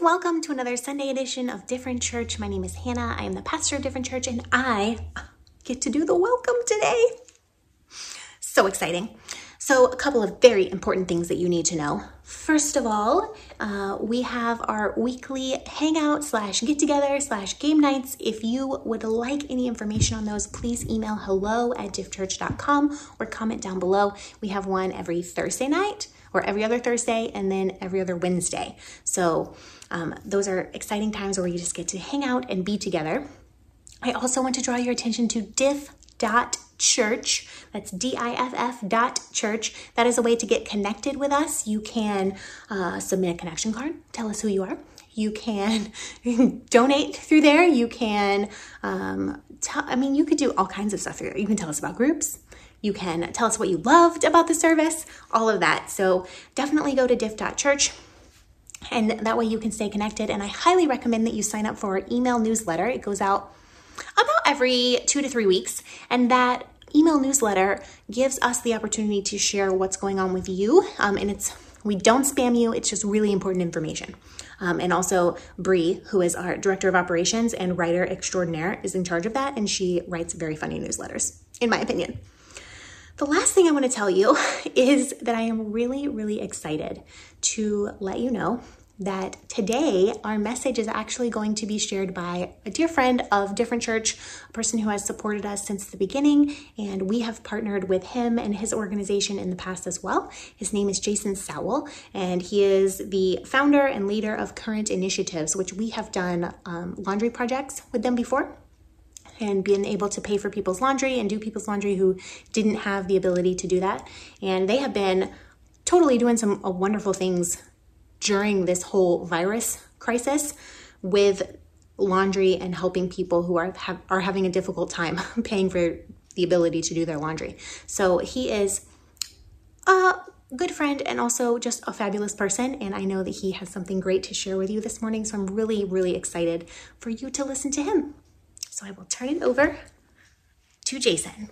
welcome to another Sunday edition of Different Church. My name is Hannah. I am the pastor of Different Church, and I get to do the welcome today. So exciting. So, a couple of very important things that you need to know. First of all, uh, we have our weekly hangout slash get together slash game nights. If you would like any information on those, please email hello at diffchurch.com or comment down below. We have one every Thursday night or every other Thursday and then every other Wednesday. So, um, those are exciting times where you just get to hang out and be together. I also want to draw your attention to diff.church. That's D-I-F-F dot church. That is a way to get connected with us. You can uh, submit a connection card, tell us who you are. You can donate through there. You can, um, tell, I mean, you could do all kinds of stuff through there. You can tell us about groups. You can tell us what you loved about the service, all of that. So definitely go to diff.church and that way you can stay connected. And I highly recommend that you sign up for our email newsletter. It goes out about every two to three weeks. And that email newsletter gives us the opportunity to share what's going on with you. Um, and it's we don't spam you, it's just really important information. Um, and also, Bree, who is our director of operations and writer extraordinaire, is in charge of that, and she writes very funny newsletters, in my opinion. The last thing I want to tell you is that I am really, really excited to let you know that today our message is actually going to be shared by a dear friend of Different Church, a person who has supported us since the beginning, and we have partnered with him and his organization in the past as well. His name is Jason Sowell, and he is the founder and leader of Current Initiatives, which we have done um, laundry projects with them before and being able to pay for people's laundry and do people's laundry who didn't have the ability to do that. And they have been totally doing some uh, wonderful things during this whole virus crisis with laundry and helping people who are have, are having a difficult time paying for the ability to do their laundry. So he is a good friend and also just a fabulous person and I know that he has something great to share with you this morning so I'm really really excited for you to listen to him. So I will turn it over to Jason.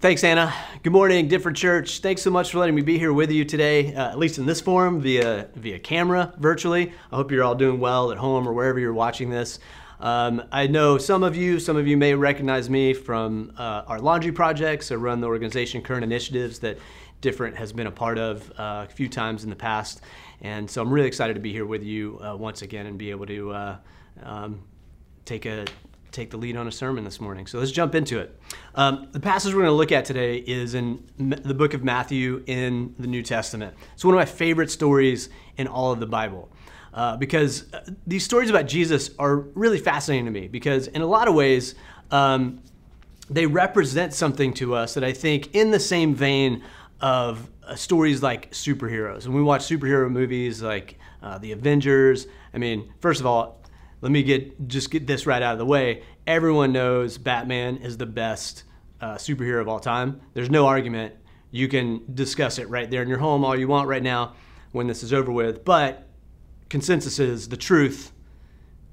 Thanks, Anna. Good morning, Different Church. Thanks so much for letting me be here with you today, uh, at least in this forum, via via camera, virtually. I hope you're all doing well at home or wherever you're watching this. Um, I know some of you, some of you may recognize me from uh, our laundry projects. I run the organization Current Initiatives that Different has been a part of uh, a few times in the past, and so I'm really excited to be here with you uh, once again and be able to uh, um, take a take the lead on a sermon this morning. So let's jump into it. Um, the passage we're going to look at today is in the book of Matthew in the New Testament. It's one of my favorite stories in all of the Bible. Uh, because uh, these stories about Jesus are really fascinating to me because, in a lot of ways, um, they represent something to us that I think, in the same vein of uh, stories like superheroes. When we watch superhero movies like uh, The Avengers, I mean, first of all, let me get just get this right out of the way. Everyone knows Batman is the best uh, superhero of all time. There's no argument. You can discuss it right there in your home all you want right now when this is over with. But consensus is the truth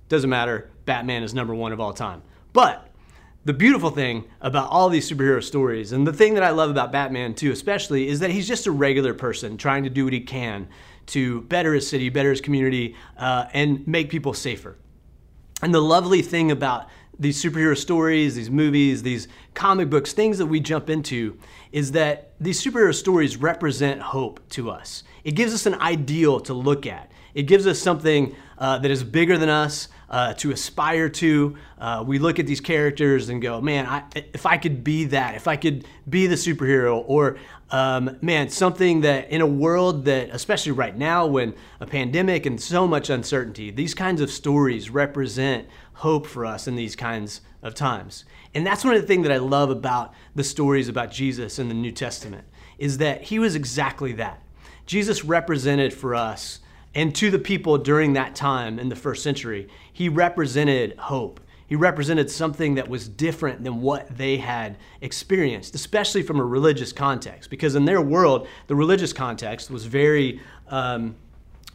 doesn't matter. Batman is number one of all time. But the beautiful thing about all these superhero stories, and the thing that I love about Batman too, especially, is that he's just a regular person trying to do what he can to better his city, better his community, uh, and make people safer. And the lovely thing about these superhero stories, these movies, these comic books, things that we jump into, is that these superhero stories represent hope to us. It gives us an ideal to look at. It gives us something uh, that is bigger than us uh, to aspire to. Uh, we look at these characters and go, man, I, if I could be that, if I could be the superhero, or um, man, something that in a world that, especially right now, when a pandemic and so much uncertainty, these kinds of stories represent hope for us in these kinds of times. And that's one of the things that I love about the stories about Jesus in the New Testament, is that he was exactly that. Jesus represented for us and to the people during that time in the first century, he represented hope. He represented something that was different than what they had experienced, especially from a religious context. Because in their world, the religious context was very um,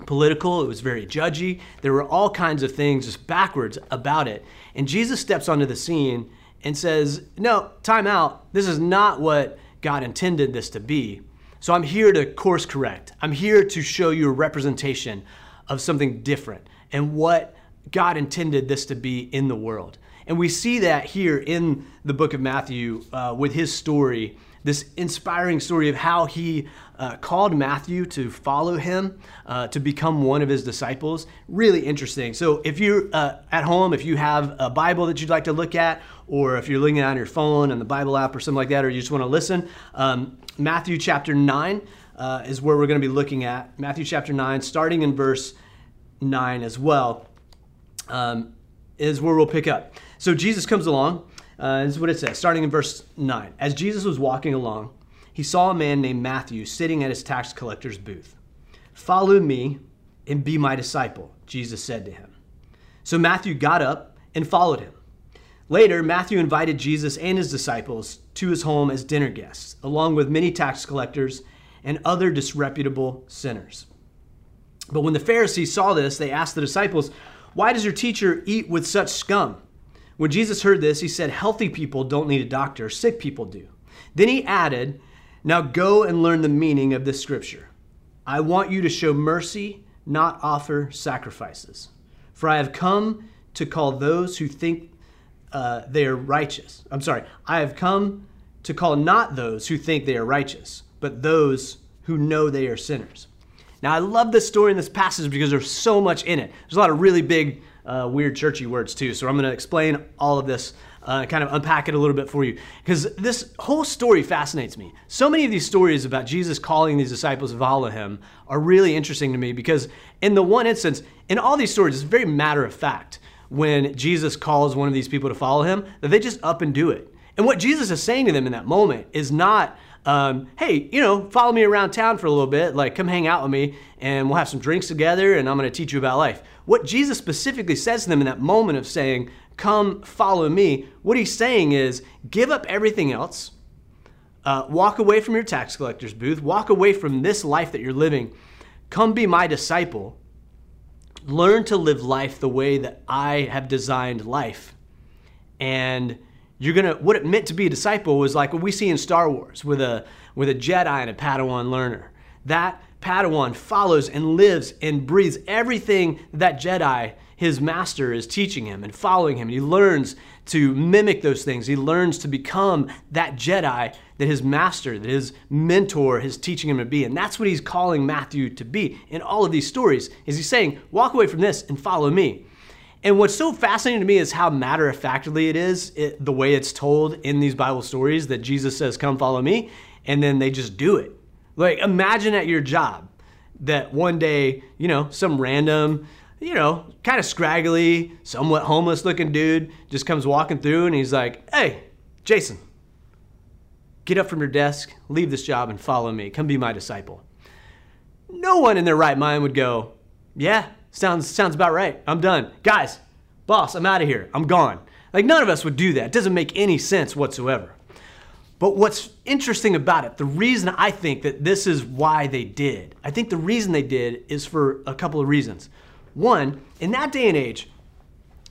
political, it was very judgy. There were all kinds of things just backwards about it. And Jesus steps onto the scene and says, No, time out. This is not what God intended this to be. So I'm here to course correct. I'm here to show you a representation of something different. and what God intended this to be in the world. And we see that here in the book of Matthew uh, with his story, this inspiring story of how he uh, called Matthew to follow him, uh, to become one of his disciples. Really interesting. So, if you're uh, at home, if you have a Bible that you'd like to look at, or if you're looking on your phone and the Bible app or something like that, or you just want to listen, um, Matthew chapter 9 uh, is where we're going to be looking at. Matthew chapter 9, starting in verse 9 as well, um, is where we'll pick up. So, Jesus comes along. Uh, this is what it says, starting in verse 9. As Jesus was walking along, he saw a man named Matthew sitting at his tax collector's booth. Follow me and be my disciple, Jesus said to him. So Matthew got up and followed him. Later, Matthew invited Jesus and his disciples to his home as dinner guests, along with many tax collectors and other disreputable sinners. But when the Pharisees saw this, they asked the disciples, Why does your teacher eat with such scum? When Jesus heard this, he said, Healthy people don't need a doctor, sick people do. Then he added, now go and learn the meaning of this scripture. I want you to show mercy, not offer sacrifices. For I have come to call those who think uh, they are righteous. I'm sorry, I have come to call not those who think they are righteous, but those who know they are sinners. Now, I love this story in this passage because there's so much in it. There's a lot of really big, uh, weird, churchy words, too. So I'm going to explain all of this uh, kind of unpack it a little bit for you. Because this whole story fascinates me. So many of these stories about Jesus calling these disciples to follow him are really interesting to me because, in the one instance, in all these stories, it's very matter of fact when Jesus calls one of these people to follow him that they just up and do it. And what Jesus is saying to them in that moment is not, um, hey, you know, follow me around town for a little bit, like come hang out with me and we'll have some drinks together and I'm going to teach you about life. What Jesus specifically says to them in that moment of saying, come follow me, what he's saying is give up everything else, uh, walk away from your tax collector's booth, walk away from this life that you're living, come be my disciple, learn to live life the way that I have designed life. And you're gonna what it meant to be a disciple was like what we see in Star Wars with a with a Jedi and a Padawan learner. That Padawan follows and lives and breathes everything that Jedi his master is teaching him and following him. He learns to mimic those things. He learns to become that Jedi that his master, that his mentor is teaching him to be. And that's what he's calling Matthew to be in all of these stories. Is he's saying, walk away from this and follow me. And what's so fascinating to me is how matter of factly it is, it, the way it's told in these Bible stories that Jesus says, Come follow me, and then they just do it. Like, imagine at your job that one day, you know, some random you know, kind of scraggly, somewhat homeless looking dude just comes walking through and he's like, hey, Jason, get up from your desk, leave this job, and follow me. Come be my disciple. No one in their right mind would go, yeah, sounds, sounds about right. I'm done. Guys, boss, I'm out of here. I'm gone. Like, none of us would do that. It doesn't make any sense whatsoever. But what's interesting about it, the reason I think that this is why they did, I think the reason they did is for a couple of reasons. One, in that day and age,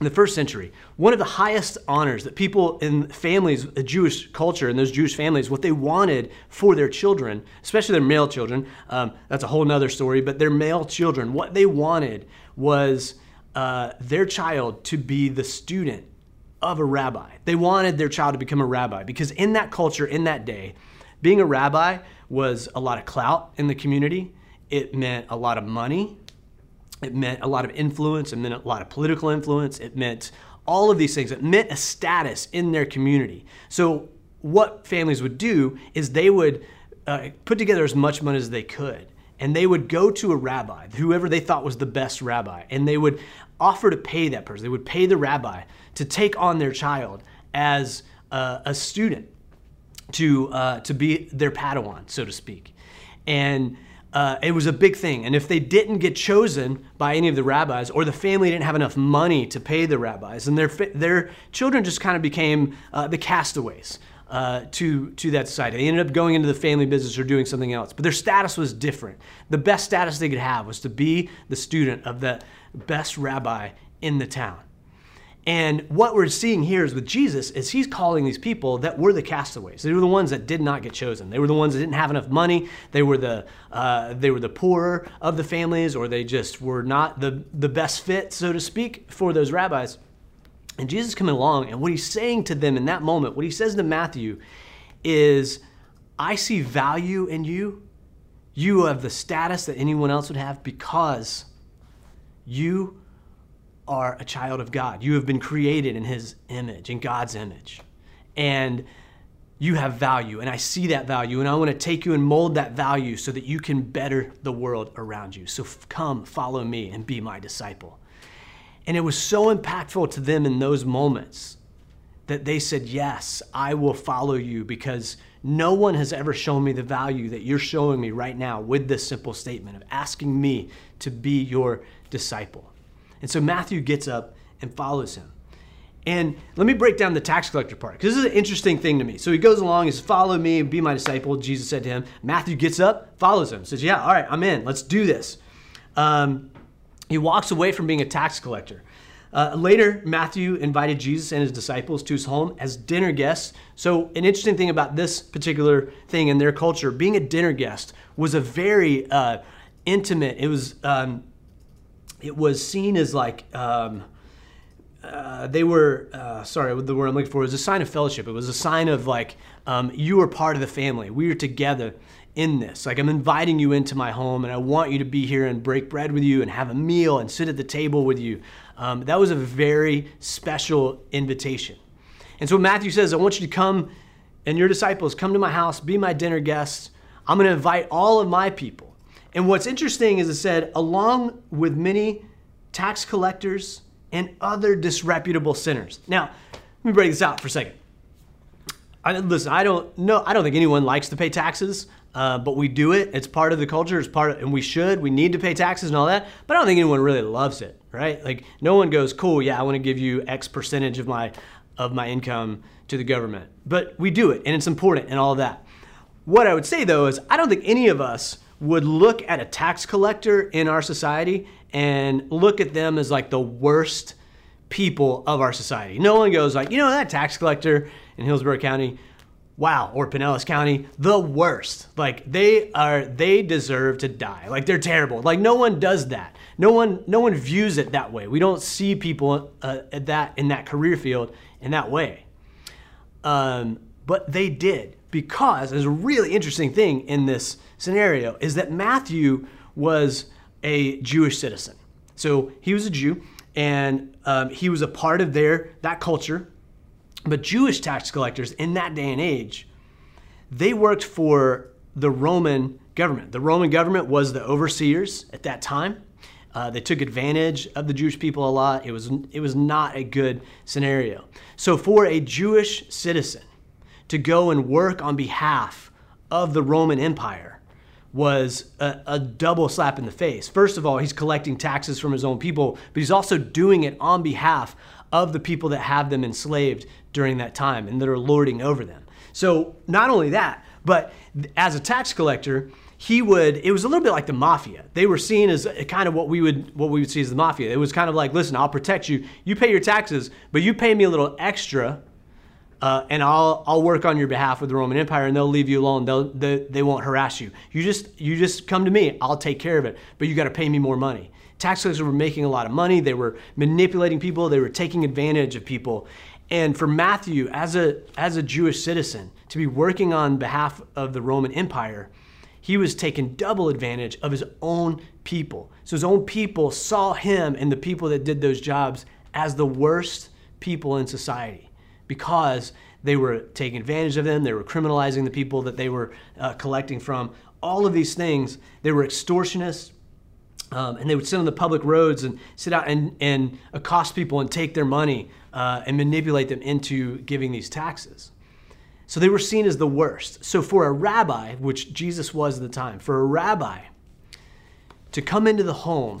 in the first century, one of the highest honors that people in families, a Jewish culture, and those Jewish families, what they wanted for their children, especially their male children, um, that's a whole nother story, but their male children, what they wanted was uh, their child to be the student of a rabbi. They wanted their child to become a rabbi because in that culture, in that day, being a rabbi was a lot of clout in the community. It meant a lot of money. It meant a lot of influence. It meant a lot of political influence. It meant all of these things. It meant a status in their community. So, what families would do is they would uh, put together as much money as they could. And they would go to a rabbi, whoever they thought was the best rabbi, and they would offer to pay that person. They would pay the rabbi to take on their child as a, a student, to, uh, to be their Padawan, so to speak. And uh, it was a big thing. And if they didn't get chosen by any of the rabbis, or the family didn't have enough money to pay the rabbis, and their their children just kind of became uh, the castaways uh, to to that society. They ended up going into the family business or doing something else. But their status was different. The best status they could have was to be the student of the best rabbi in the town. And what we're seeing here is with Jesus is he's calling these people that were the castaways. They were the ones that did not get chosen. They were the ones that didn't have enough money. They were the uh, they were the poorer of the families, or they just were not the the best fit, so to speak, for those rabbis. And Jesus coming along, and what he's saying to them in that moment, what he says to Matthew, is, "I see value in you. You have the status that anyone else would have because you." Are a child of God. You have been created in His image, in God's image. And you have value. And I see that value. And I want to take you and mold that value so that you can better the world around you. So come, follow me, and be my disciple. And it was so impactful to them in those moments that they said, Yes, I will follow you because no one has ever shown me the value that you're showing me right now with this simple statement of asking me to be your disciple. And so Matthew gets up and follows him. And let me break down the tax collector part because this is an interesting thing to me. So he goes along, he says, Follow me, be my disciple. Jesus said to him. Matthew gets up, follows him, says, Yeah, all right, I'm in. Let's do this. Um, he walks away from being a tax collector. Uh, later, Matthew invited Jesus and his disciples to his home as dinner guests. So, an interesting thing about this particular thing in their culture, being a dinner guest was a very uh, intimate, it was um, it was seen as like um, uh, they were uh, sorry the word i'm looking for was a sign of fellowship. It was a sign of like um, you are part of the family. We are together in this. Like i'm inviting you into my home and i want you to be here and break bread with you and have a meal and sit at the table with you. Um, that was a very special invitation. And so matthew says i want you to come and your disciples come to my house be my dinner guests. I'm going to invite all of my people and what's interesting is it said, along with many tax collectors and other disreputable sinners. Now, let me break this out for a second. I, listen, I don't know. I don't think anyone likes to pay taxes, uh, but we do it. It's part of the culture. It's part of, and we should. We need to pay taxes and all that. But I don't think anyone really loves it, right? Like no one goes, "Cool, yeah, I want to give you X percentage of my of my income to the government." But we do it, and it's important and all that. What I would say though is, I don't think any of us would look at a tax collector in our society and look at them as like the worst people of our society. No one goes like, you know, that tax collector in Hillsborough County, wow, or Pinellas County, the worst. Like they are, they deserve to die. Like they're terrible. Like no one does that. No one, no one views it that way. We don't see people uh, at that in that career field in that way. Um, but they did because there's a really interesting thing in this scenario is that Matthew was a Jewish citizen. So he was a Jew and um, he was a part of their that culture. But Jewish tax collectors in that day and age, they worked for the Roman government. The Roman government was the overseers at that time. Uh, they took advantage of the Jewish people a lot. It was it was not a good scenario. So for a Jewish citizen to go and work on behalf of the Roman Empire was a, a, double slap in the face. First of all, he's collecting taxes from his own people, but he's also doing it on behalf of the people that have them enslaved during that time and that are lording over them. So, not only that, but as a tax collector, he would it was a little bit like the mafia they were seen as kind of what we would what we would see as the mafia it was kind of like listen i'll protect you you pay your taxes but you pay me a little extra uh, and I'll I'll work on your behalf with the Roman Empire, and they'll leave you alone. They'll they, they won't harass you. You just you just come to me. I'll take care of it, but you got to pay me more money. Tax collectors were making a lot of money. They were manipulating people. They were taking advantage of people. And for Matthew, as a as a Jewish citizen, to be working on behalf of the Roman Empire, he was taking double advantage of his own people. So his own people saw him and the people that did those jobs as the worst people in society because they were taking advantage of them, they were criminalizing the people that they were uh, collecting from. All of these things, they were extortionists. Um, and they would sit on the public roads and sit out and, and accost people and take their money uh, and manipulate them into giving these taxes. So they were seen as the worst. So for a rabbi, which Jesus was at the time, for a rabbi to come into the home,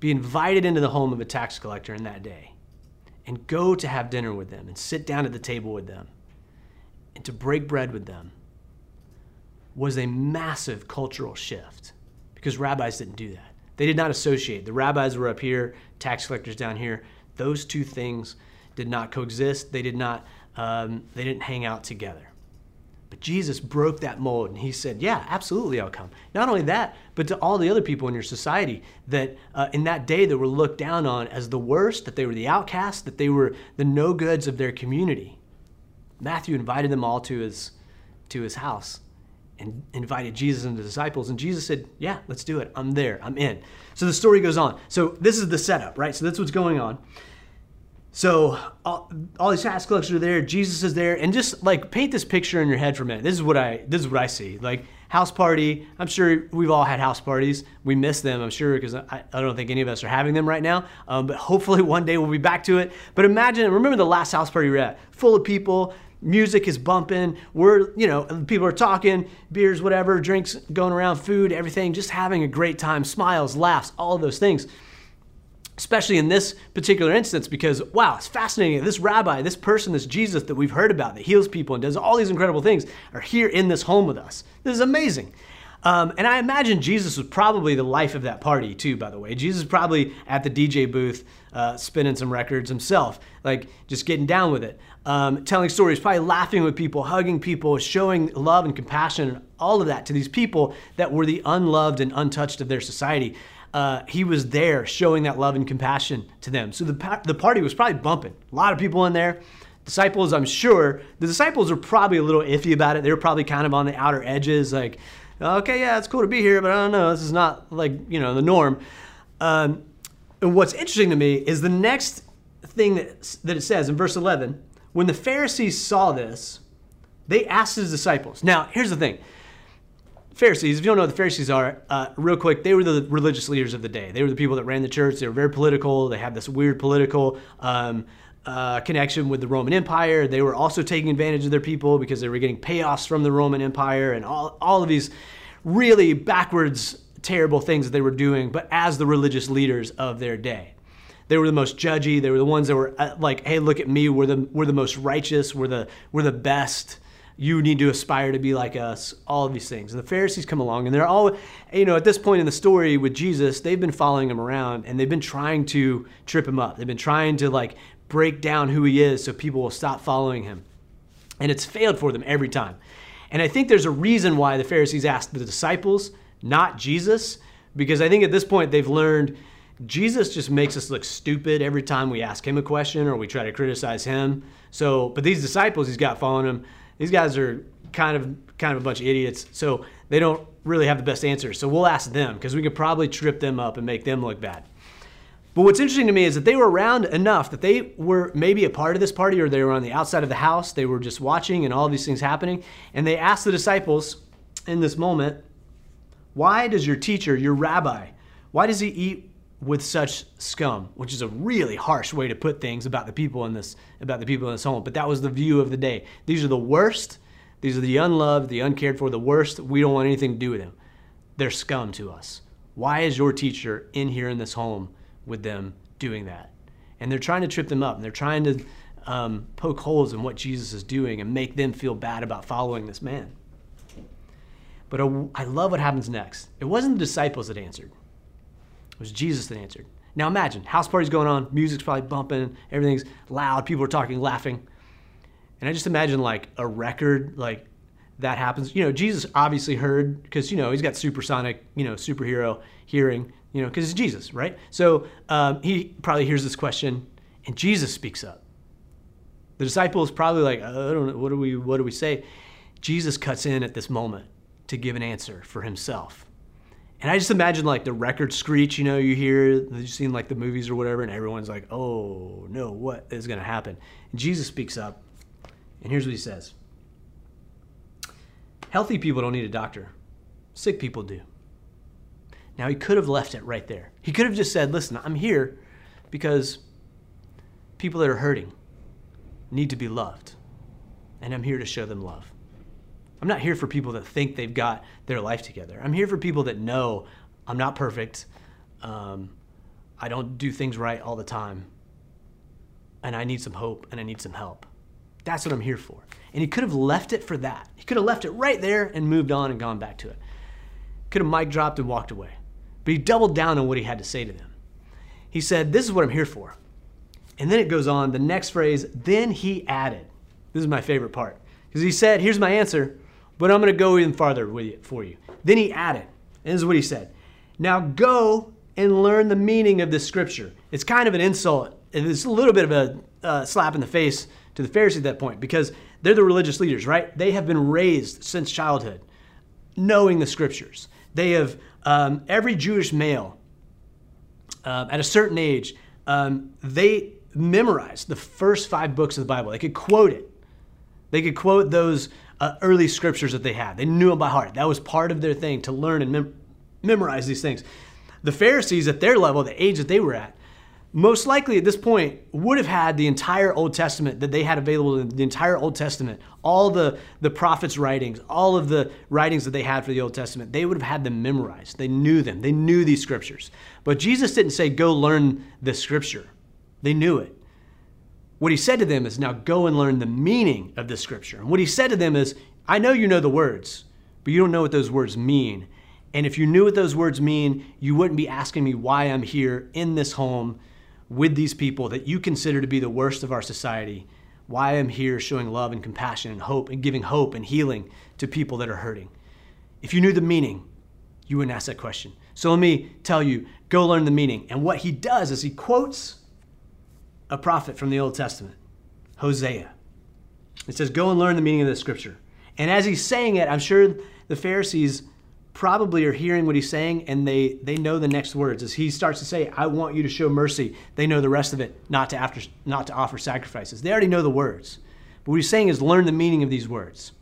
be invited into the home of a tax collector in that day, and go to have dinner with them and sit down at the table with them and to break bread with them was a massive cultural shift because rabbis didn't do that. They did not associate. The rabbis were up here, tax collectors down here. Those two things did not coexist. They did not. Um, they didn't hang out together. But Jesus broke that mold and he said, Yeah, absolutely, I'll come. Not only that, but to all the other people in your society that uh, in that day that were looked down on as the worst, that they were the outcasts, that they were the no goods of their community. Matthew invited them all to his, to his house and invited Jesus and the disciples. And Jesus said, Yeah, let's do it. I'm there. I'm in. So the story goes on. So this is the setup, right? So that's what's going on. So all, all, these tax collectors are there. Jesus is there, and just like paint this picture in your head for a minute. This is what I this is what I see. Like house party. I'm sure we've all had house parties. We miss them. I'm sure because I, I don't think any of us are having them right now. Um, but hopefully one day we'll be back to it. But imagine, remember the last house party we were at, full of people. Music is bumping. We're, you know, people are talking, beers, whatever, drinks going around, food, everything, just having a great time, smiles, laughs, all of those things especially in this particular instance, because wow, it's fascinating. This rabbi, this person, this Jesus that we've heard about that heals people and does all these incredible things are here in this home with us. This is amazing. Um, and I imagine Jesus was probably the life of that party, too, by the way. Jesus probably at the DJ booth uh, spinning some records himself, like just getting down with it, um, telling stories, probably laughing with people, hugging people, showing love and compassion, and all of that to these people that were the unloved and untouched of their society uh, he was there showing that love and compassion to them. So the, the party was probably bumping. A lot of people in there. Disciples, I'm sure, the disciples are probably a little iffy about it. They were probably kind of on the outer edges, like, okay, yeah, it's cool to be here, but I don't know, this is not like, you know, the norm. Um, and what's interesting to me is the next thing that, that it says in verse 11 when the Pharisees saw this, they asked his disciples. Now, here's the thing Pharisees, if you don't know what the Pharisees are, uh, real quick, they were the religious leaders of the day. They were the people that ran the church. They were very political. They had this weird political um, uh, connection with the Roman Empire. They were also taking advantage of their people because they were getting payoffs from the Roman Empire and all, all of these really backwards, terrible things that they were doing, but as the religious leaders of their day. They were the most judgy. They were the ones that were uh, like, "Hey, look at me. We're the we're the most righteous. We're the we're the best." You need to aspire to be like us, all of these things. And the Pharisees come along and they're all, you know, at this point in the story with Jesus, they've been following him around and they've been trying to trip him up. They've been trying to like break down who he is so people will stop following him. And it's failed for them every time. And I think there's a reason why the Pharisees asked the disciples, not Jesus, because I think at this point they've learned Jesus just makes us look stupid every time we ask him a question or we try to criticize him. So, but these disciples he's got following him, these guys are kind of kind of a bunch of idiots. So they don't really have the best answers. So we'll ask them because we could probably trip them up and make them look bad. But what's interesting to me is that they were around enough that they were maybe a part of this party or they were on the outside of the house. They were just watching and all these things happening. And they asked the disciples in this moment, Why does your teacher, your rabbi, why does he eat with such scum, which is a really harsh way to put things about the people in this about the people in this home. But that was the view of the day. These are the worst. These are the unloved, the uncared for, the worst. We don't want anything to do with them. They're scum to us. Why is your teacher in here in this home with them doing that? And they're trying to trip them up. And they're trying to um, poke holes in what Jesus is doing and make them feel bad about following this man. But I love what happens next. It wasn't the disciples that answered. It was Jesus that answered. Now imagine, house party's going on, music's probably bumping, everything's loud, people are talking, laughing. And I just imagine like a record, like that happens. You know, Jesus obviously heard because, you know, he's got supersonic, you know, superhero hearing, you know, because it's Jesus, right? So um, he probably hears this question and Jesus speaks up. The disciples probably like, I don't know, what do we, what do we say? Jesus cuts in at this moment to give an answer for himself. And I just imagine like the record screech, you know, you hear, you've seen like the movies or whatever, and everyone's like, oh no, what is going to happen? And Jesus speaks up, and here's what he says Healthy people don't need a doctor, sick people do. Now, he could have left it right there. He could have just said, listen, I'm here because people that are hurting need to be loved, and I'm here to show them love. I'm not here for people that think they've got their life together. I'm here for people that know I'm not perfect. Um, I don't do things right all the time. And I need some hope and I need some help. That's what I'm here for. And he could have left it for that. He could have left it right there and moved on and gone back to it. Could have mic dropped and walked away. But he doubled down on what he had to say to them. He said, This is what I'm here for. And then it goes on, the next phrase, then he added. This is my favorite part. Because he said, here's my answer, but I'm going to go even farther with it for you. Then he added, and this is what he said. Now go and learn the meaning of this scripture. It's kind of an insult. It's a little bit of a uh, slap in the face to the Pharisees at that point because they're the religious leaders, right? They have been raised since childhood knowing the scriptures. They have, um, every Jewish male uh, at a certain age, um, they memorized the first five books of the Bible. They could quote it. They could quote those uh, early scriptures that they had. They knew them by heart. That was part of their thing to learn and mem- memorize these things. The Pharisees, at their level, the age that they were at, most likely at this point would have had the entire Old Testament that they had available, the entire Old Testament, all the, the prophets' writings, all of the writings that they had for the Old Testament, they would have had them memorized. They knew them, they knew these scriptures. But Jesus didn't say, go learn the scripture. They knew it. What he said to them is, now go and learn the meaning of this scripture. And what he said to them is, I know you know the words, but you don't know what those words mean. And if you knew what those words mean, you wouldn't be asking me why I'm here in this home with these people that you consider to be the worst of our society, why I'm here showing love and compassion and hope and giving hope and healing to people that are hurting. If you knew the meaning, you wouldn't ask that question. So let me tell you go learn the meaning. And what he does is he quotes a prophet from the Old Testament, Hosea. It says, Go and learn the meaning of this scripture. And as he's saying it, I'm sure the Pharisees probably are hearing what he's saying and they, they know the next words. As he starts to say, I want you to show mercy, they know the rest of it, not to, after, not to offer sacrifices. They already know the words. But what he's saying is learn the meaning of these words.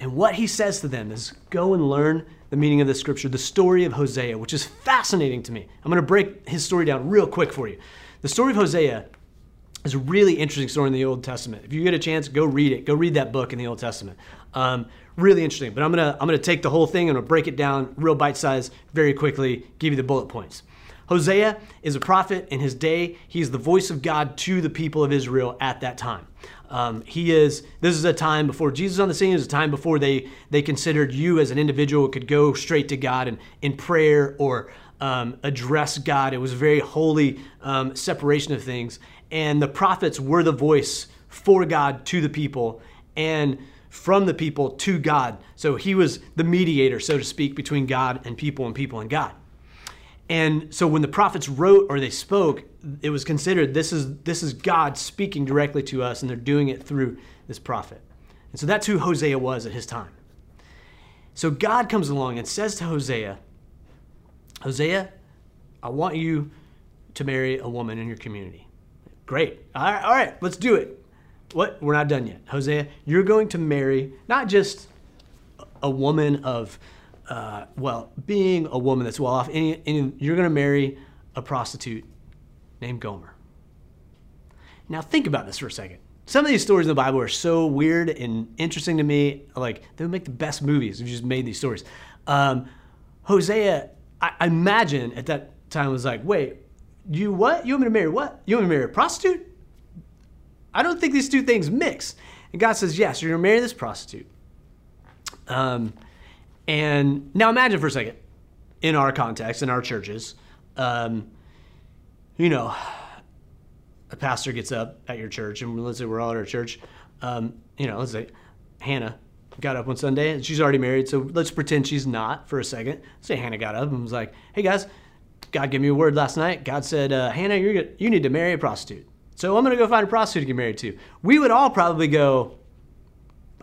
And what he says to them is go and learn the meaning of the scripture, the story of Hosea, which is fascinating to me. I'm going to break his story down real quick for you. The story of Hosea is a really interesting story in the Old Testament. If you get a chance, go read it. Go read that book in the Old Testament. Um, really interesting. But I'm gonna I'm gonna take the whole thing and I'm gonna break it down real bite size very quickly. Give you the bullet points. Hosea is a prophet in his day. He's the voice of God to the people of Israel at that time. Um, he is. This is a time before Jesus on the scene. Is a time before they they considered you as an individual could go straight to God and in prayer or um, address God. It was very holy um, separation of things, and the prophets were the voice for God to the people and from the people to God. So he was the mediator, so to speak, between God and people and people and God. And so when the prophets wrote or they spoke, it was considered this is this is God speaking directly to us and they're doing it through this prophet. And so that's who Hosea was at his time. So God comes along and says to Hosea, Hosea, I want you to marry a woman in your community. Great. All right, all right, let's do it. What? We're not done yet. Hosea, you're going to marry not just a woman of, uh, well, being a woman that's well off, any, any, you're going to marry a prostitute named Gomer. Now, think about this for a second. Some of these stories in the Bible are so weird and interesting to me. Like, they would make the best movies if you just made these stories. Um, Hosea, I, imagine at that time was like, wait, you what? You want me to marry what? You want me to marry a prostitute? I don't think these two things mix. And God says, yes, you're going to marry this prostitute. Um, and now imagine for a second, in our context, in our churches, um, you know, a pastor gets up at your church, and let's say we're all at our church. Um, you know, let's say Hannah got up one Sunday, and she's already married, so let's pretend she's not for a second. Say Hannah got up and was like, "Hey guys, God gave me a word last night. God said, uh, Hannah, you're you need to marry a prostitute." So I'm to go find a prostitute to get married to. We would all probably go,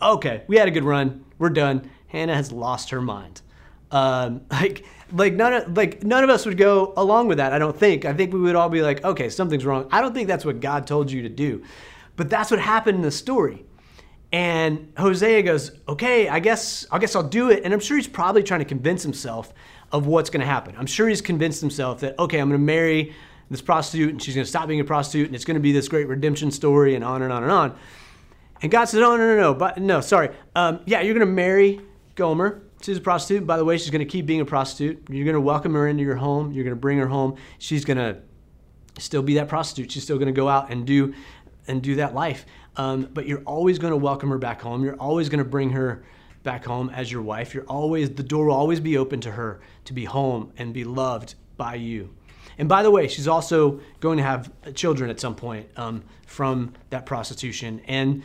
okay, we had a good run. We're done. Hannah has lost her mind. Um, like, like none of like none of us would go along with that. I don't think. I think we would all be like, okay, something's wrong. I don't think that's what God told you to do, but that's what happened in the story. And Hosea goes, okay, I guess I guess I'll do it. And I'm sure he's probably trying to convince himself of what's to happen. I'm sure he's convinced himself that okay, I'm to marry this prostitute and she's to stop being a prostitute and it's to be this great redemption story and on and on and on. And God says, oh, no, no, no, but no, sorry. Um, yeah, you're to marry Gomer. She's a prostitute. By the way, she's to keep being a prostitute. You're to welcome her into your home. You're to bring her home. She's to still be that prostitute. She's still to go out and do and do that life. Um, but you're always going to welcome her back home. You're always going to bring her back home as your wife. You're always the door will always be open to her to be home and be loved by you. And by the way, she's also going to have children at some point um, from that prostitution. And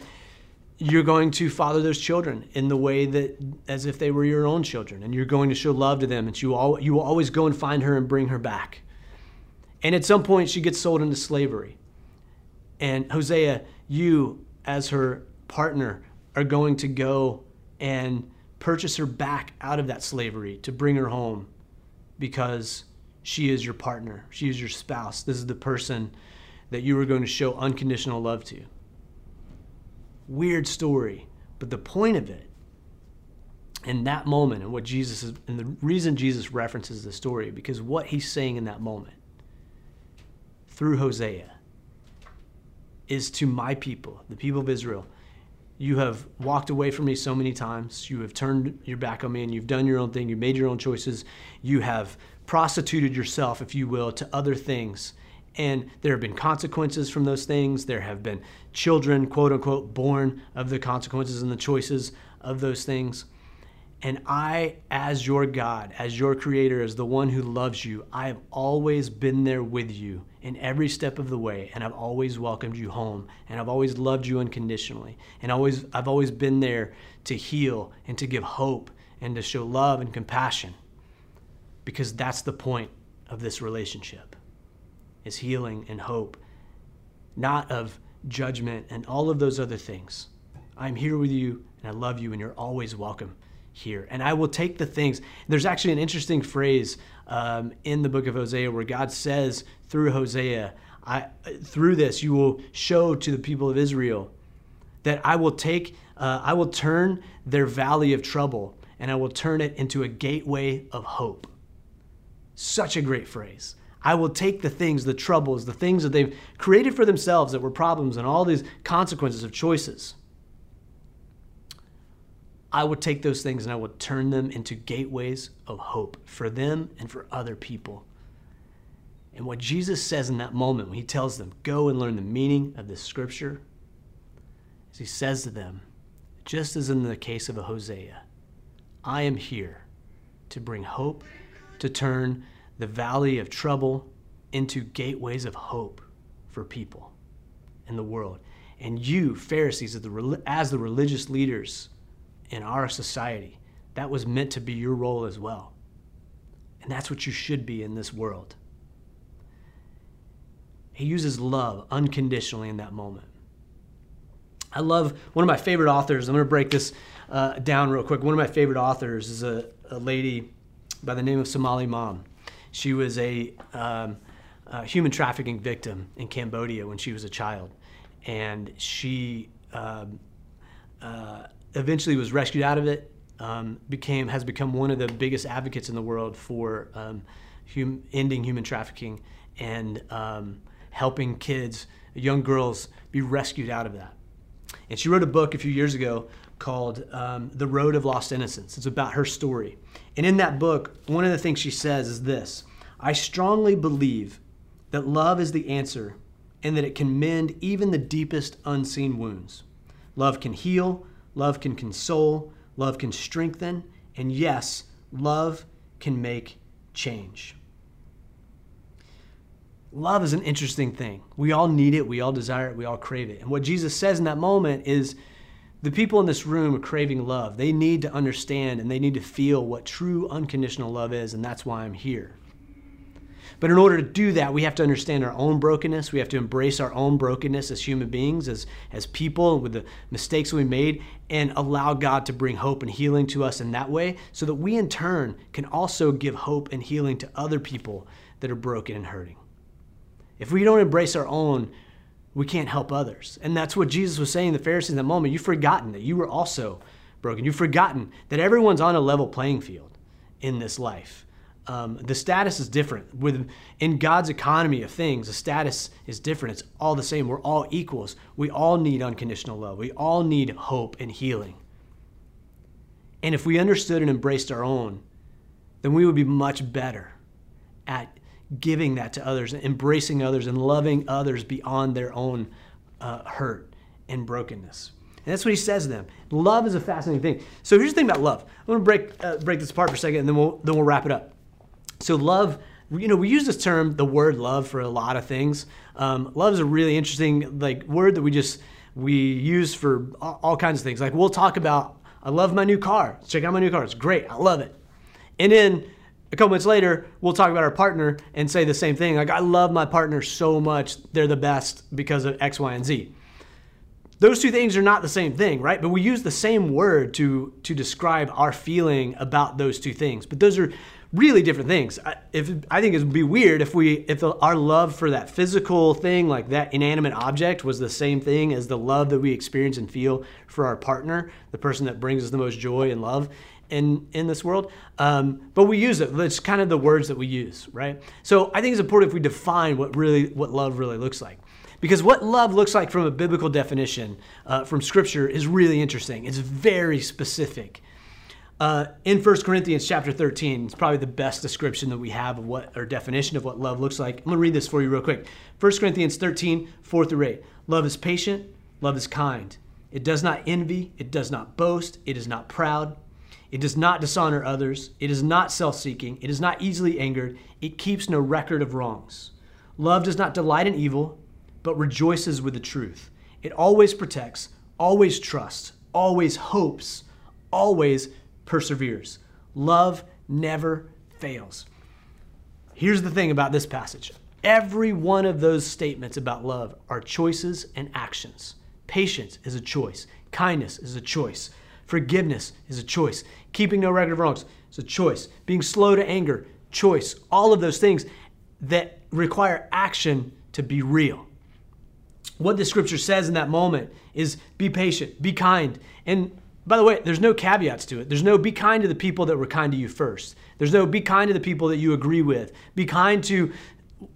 you're going to father those children in the way that as if they were your own children and you're going to show love to them and you all you will always go and find her and bring her back and at some point she gets sold into slavery and hosea you as her partner are going to go and purchase her back out of that slavery to bring her home because she is your partner she is your spouse this is the person that you are going to show unconditional love to weird story. But the point of it, in that moment, and what Jesus is, and the reason Jesus references the story, because what he's saying in that moment through Hosea is to my people, the people of Israel. You have walked away from me so many times. You have turned your back on me and you've done your own thing. You've made your own choices. You have prostituted yourself, if you will, to other things and there have been consequences from those things. There have been children, quote unquote, born of the consequences and the choices of those things. And I, as your God, as your creator, as the one who loves you, I have always been there with you in every step of the way. And I've always welcomed you home. And I've always loved you unconditionally. And always, I've always been there to heal and to give hope and to show love and compassion. Because that's the point of this relationship is healing and hope, not of judgment and all of those other things. I'm here with you and I love you and you're always welcome here. And I will take the things. There's actually an interesting phrase um, in the book of Hosea where God says through Hosea, I, through this, you will show to the people of Israel that I will take, uh, I will turn their valley of trouble and I will turn it into a gateway of hope. Such a great phrase. I will take the things, the troubles, the things that they've created for themselves that were problems and all these consequences of choices. I would take those things and I would turn them into gateways of hope for them and for other people. And what Jesus says in that moment when he tells them, go and learn the meaning of this scripture, is he says to them, just as in the case of a Hosea, I am here to bring hope, to turn the valley of trouble into gateways of hope for people in the world. And you, Pharisees, as the, as the religious leaders in our society, that was meant to be your role as well. And that's what you should be in this world. He uses love unconditionally in that moment. I love one of my favorite authors. I'm going to break this uh, down real quick. One of my favorite authors is a, a lady by the name of Somaly Mam. She was a, um, a human trafficking victim in Cambodia when she was a child, and she um, uh, eventually was rescued out of it. Um, became has become one of the biggest advocates in the world for um, hum, ending human trafficking and um, helping kids, young girls, be rescued out of that. And she wrote a book a few years ago called um, The Road of Lost Innocence. It's about her story. And in that book, one of the things she says is this I strongly believe that love is the answer and that it can mend even the deepest unseen wounds. Love can heal, love can console, love can strengthen, and yes, love can make change. Love is an interesting thing. We all need it, we all desire it, we all crave it. And what Jesus says in that moment is the people in this room are craving love. They need to understand and they need to feel what true unconditional love is, and that's why I'm here. But in order to do that, we have to understand our own brokenness. We have to embrace our own brokenness as human beings, as, as people, with the mistakes we made, and allow God to bring hope and healing to us in that way, so that we in turn can also give hope and healing to other people that are broken and hurting. If we don't embrace our own, we can't help others. And that's what Jesus was saying to the Pharisees in that moment. You've forgotten that you were also broken. You've forgotten that everyone's on a level playing field in this life. Um, the status is different. With in God's economy of things, the status is different. It's all the same. We're all equals. We all need unconditional love. We all need hope and healing. And if we understood and embraced our own, then we would be much better at giving that to others, embracing others, and loving others beyond their own uh, hurt and brokenness. And that's what he says to them. Love is a fascinating thing. So here's the thing about love. I'm going to break uh, break this apart for a second, and then we'll then we'll wrap it up. So love you know, we use this term, the word love, for a lot of things. Um, love is a really interesting like word that we just we use for all, kinds of things. Like we'll talk about, I love my new car. Check out my new car. It's great. I love it. And then a couple months later, we'll talk about our partner and say the same thing. Like, I love my partner so much. They're the best because of X, Y, and Z. Those two things are not the same thing, right? But we use the same word to, to describe our feeling about those two things. But those are really different things. I, if I think it would be weird if we if the, our love for that physical thing, like that inanimate object, was the same thing as the love that we experience and feel for our partner, the person that brings us the most joy and love in in this world. Um, but we use it. It's kind of the words that we use, right? So I think it's important if we define what really what love really looks like. Because what love looks like from a biblical definition uh, from Scripture is really interesting. It's very specific. Uh, in 1 Corinthians chapter 13, it's probably the best description that we have of what, or definition of what love looks like. I'm going to read this for you real quick. 1 Corinthians 13, 4 through 8. Love is patient, love is kind. It does not envy, it does not boast, it is not proud. It does not dishonor others. It is not self seeking. It is not easily angered. It keeps no record of wrongs. Love does not delight in evil, but rejoices with the truth. It always protects, always trusts, always hopes, always perseveres. Love never fails. Here's the thing about this passage every one of those statements about love are choices and actions. Patience is a choice, kindness is a choice, forgiveness is a choice, keeping no record of wrongs is a choice, being slow to anger, choice. All of those things that require action to be real what the scripture says in that moment is be patient, be kind. And by the way, there's no caveats to it. There's no be kind to the people that were kind to you first. There's no be kind to the people that you agree with. Be kind to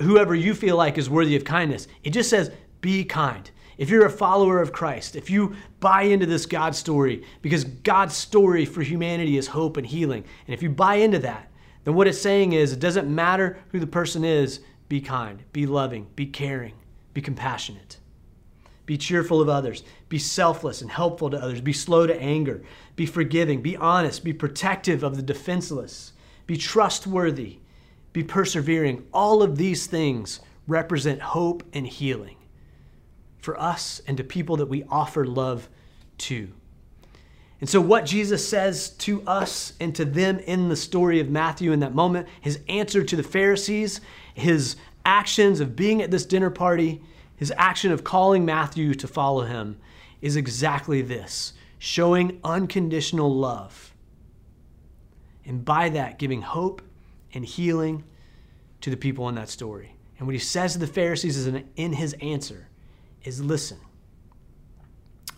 whoever you feel like is worthy of kindness. It just says be kind. If you're a follower of Christ, if you buy into this God story, because God's story for humanity is hope and healing, and if you buy into that, then what it's saying is it doesn't matter who the person is, be kind, be loving, be caring, be compassionate. Be cheerful of others. Be selfless and helpful to others. Be slow to anger. Be forgiving. Be honest. Be protective of the defenseless. Be trustworthy. Be persevering. All of these things represent hope and healing for us and to people that we offer love to. And so, what Jesus says to us and to them in the story of Matthew in that moment, his answer to the Pharisees, his actions of being at this dinner party, his action of calling Matthew to follow him is exactly this showing unconditional love. And by that, giving hope and healing to the people in that story. And what he says to the Pharisees is in his answer is listen,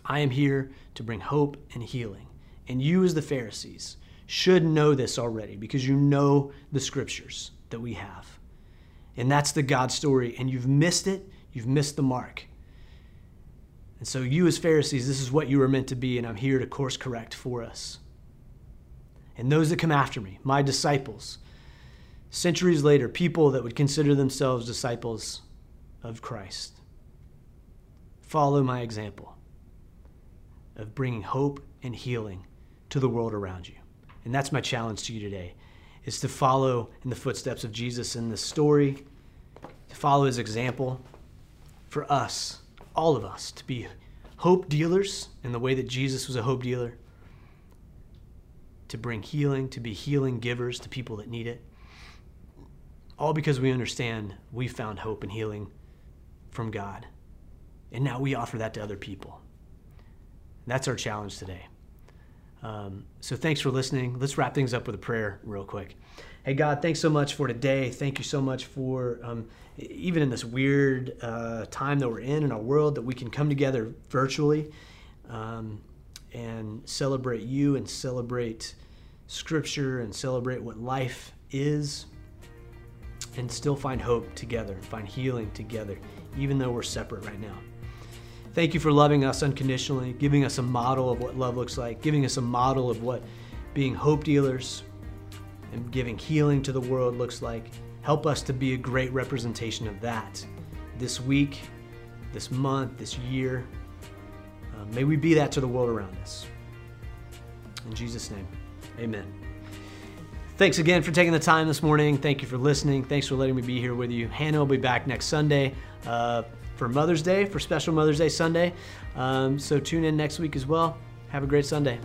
I am here to bring hope and healing. And you, as the Pharisees, should know this already because you know the scriptures that we have. And that's the God story. And you've missed it You've missed the mark. And so, you as Pharisees, this is what you were meant to be, and I'm here to course correct for us. And those that come after me, my disciples, centuries later, people that would consider themselves disciples of Christ, follow my example of bringing hope and healing to the world around you. And that's my challenge to you today is to follow in the footsteps of Jesus in this story, to follow his example, for us, all of us, to be hope dealers in the way that Jesus was a hope dealer, to bring healing, to be healing givers to people that need it. All because we understand we found hope and healing from God. And now we offer that to other people. That's our challenge today. Um, so thanks for listening. Let's wrap things up with a prayer real quick. Hey, God, thanks so much for today. Thank you so much for, um, even in this weird uh, time that we're in in our world, that we can come together virtually um, and celebrate you and celebrate Scripture and celebrate what life is and still find hope together, find healing together, even though we're separate right now. Thank you for loving us unconditionally, giving us a model of what love looks like, giving us a model of what being hope dealers, and giving healing to the world looks like. Help us to be a great representation of that this week, this month, this year. Uh, may we be that to the world around us. In Jesus' name, amen. Thanks again for taking the time this morning. Thank you for listening. Thanks for letting me be here with you. Hannah will be back next Sunday uh, for Mother's Day, for special Mother's Day Sunday. Um, so tune in next week as well. Have a great Sunday.